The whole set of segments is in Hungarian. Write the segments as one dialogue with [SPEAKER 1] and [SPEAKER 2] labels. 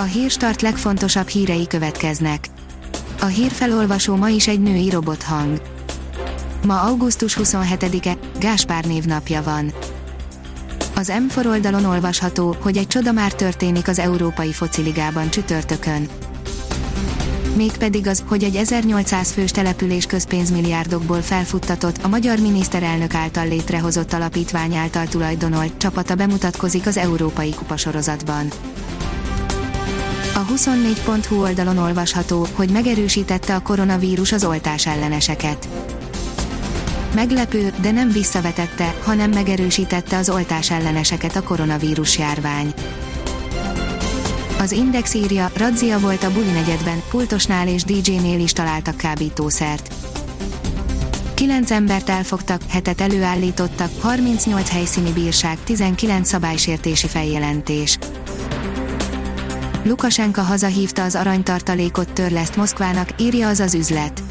[SPEAKER 1] A hírstart legfontosabb hírei következnek. A hírfelolvasó ma is egy női robothang. Ma augusztus 27-e, Gáspár névnapja van. Az M4 oldalon olvasható, hogy egy csoda már történik az Európai Fociligában csütörtökön. Mégpedig az, hogy egy 1800 fős település közpénzmilliárdokból felfuttatott, a magyar miniszterelnök által létrehozott alapítvány által tulajdonolt csapata bemutatkozik az Európai Kupasorozatban. A 24.hu oldalon olvasható, hogy megerősítette a koronavírus az oltás elleneseket. Meglepő, de nem visszavetette, hanem megerősítette az oltás elleneseket a koronavírus járvány. Az Index írja, razzia volt a buli negyedben, pultosnál és DJ-nél is találtak kábítószert. Kilenc embert elfogtak, hetet előállítottak, 38 helyszíni bírság, 19 szabálysértési feljelentés. Lukasenka hazahívta az aranytartalékot törleszt Moszkvának, írja az az üzlet.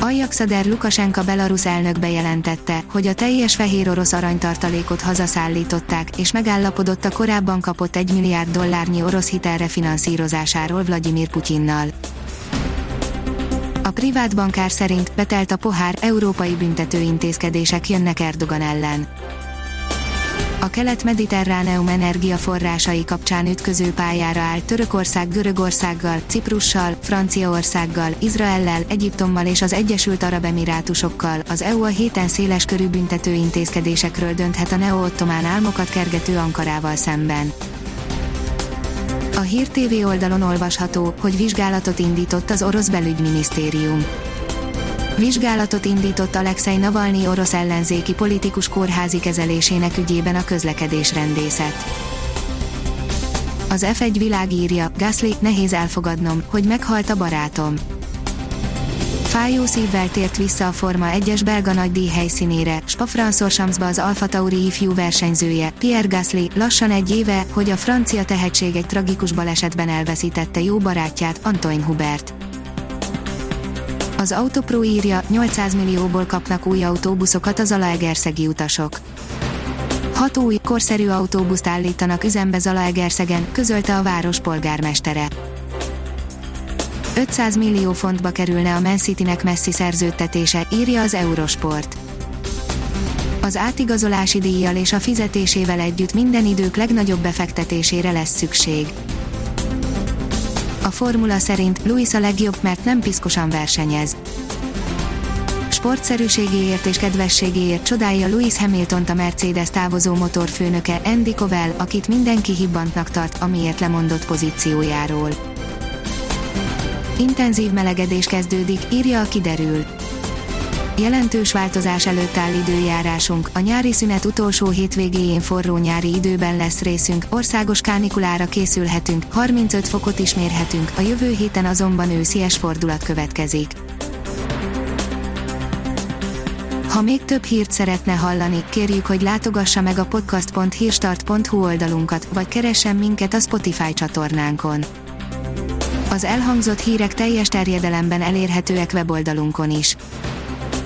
[SPEAKER 1] Ajaxader Lukasenka belarusz elnök bejelentette, hogy a teljes fehér orosz aranytartalékot hazaszállították, és megállapodott a korábban kapott 1 milliárd dollárnyi orosz hitelre finanszírozásáról Vladimir Putyinnal. A privát bankár szerint betelt a pohár, európai büntetőintézkedések jönnek Erdogan ellen a kelet-mediterráneum energiaforrásai kapcsán ütköző pályára áll Törökország Görögországgal, Ciprussal, Franciaországgal, Izraellel, Egyiptommal és az Egyesült Arab Emirátusokkal. Az EU a héten széles körű büntető intézkedésekről dönthet a neo-ottomán álmokat kergető Ankarával szemben. A Hír TV oldalon olvasható, hogy vizsgálatot indított az orosz belügyminisztérium Vizsgálatot indított Alexei Navalnyi orosz ellenzéki politikus kórházi kezelésének ügyében a közlekedésrendészet. Az F1 világírja, Gasly, nehéz elfogadnom, hogy meghalt a barátom. Fájó szívvel tért vissza a Forma 1-es belga nagydíj helyszínére, Spa-Francorchamps-ba az Alfa Tauri ifjú versenyzője, Pierre Gasly, lassan egy éve, hogy a francia tehetség egy tragikus balesetben elveszítette jó barátját, Antoine Hubert. Az Autopro írja, 800 millióból kapnak új autóbuszokat az Zalaegerszegi utasok. Hat új, korszerű autóbuszt állítanak üzembe Zalaegerszegen, közölte a város polgármestere. 500 millió fontba kerülne a Man City-nek messzi szerződtetése, írja az Eurosport. Az átigazolási díjjal és a fizetésével együtt minden idők legnagyobb befektetésére lesz szükség. A formula szerint Luis a legjobb, mert nem piszkosan versenyez. Sportszerűségéért és kedvességéért csodálja Lewis hamilton a Mercedes távozó motorfőnöke Andy Covell, akit mindenki hibbantnak tart, amiért lemondott pozíciójáról. Intenzív melegedés kezdődik, írja a kiderül. Jelentős változás előtt áll időjárásunk, a nyári szünet utolsó hétvégéjén forró nyári időben lesz részünk, országos kánikulára készülhetünk, 35 fokot is mérhetünk, a jövő héten azonban őszies fordulat következik. Ha még több hírt szeretne hallani, kérjük, hogy látogassa meg a podcast.hírstart.hu oldalunkat, vagy keressen minket a Spotify csatornánkon. Az elhangzott hírek teljes terjedelemben elérhetőek weboldalunkon is.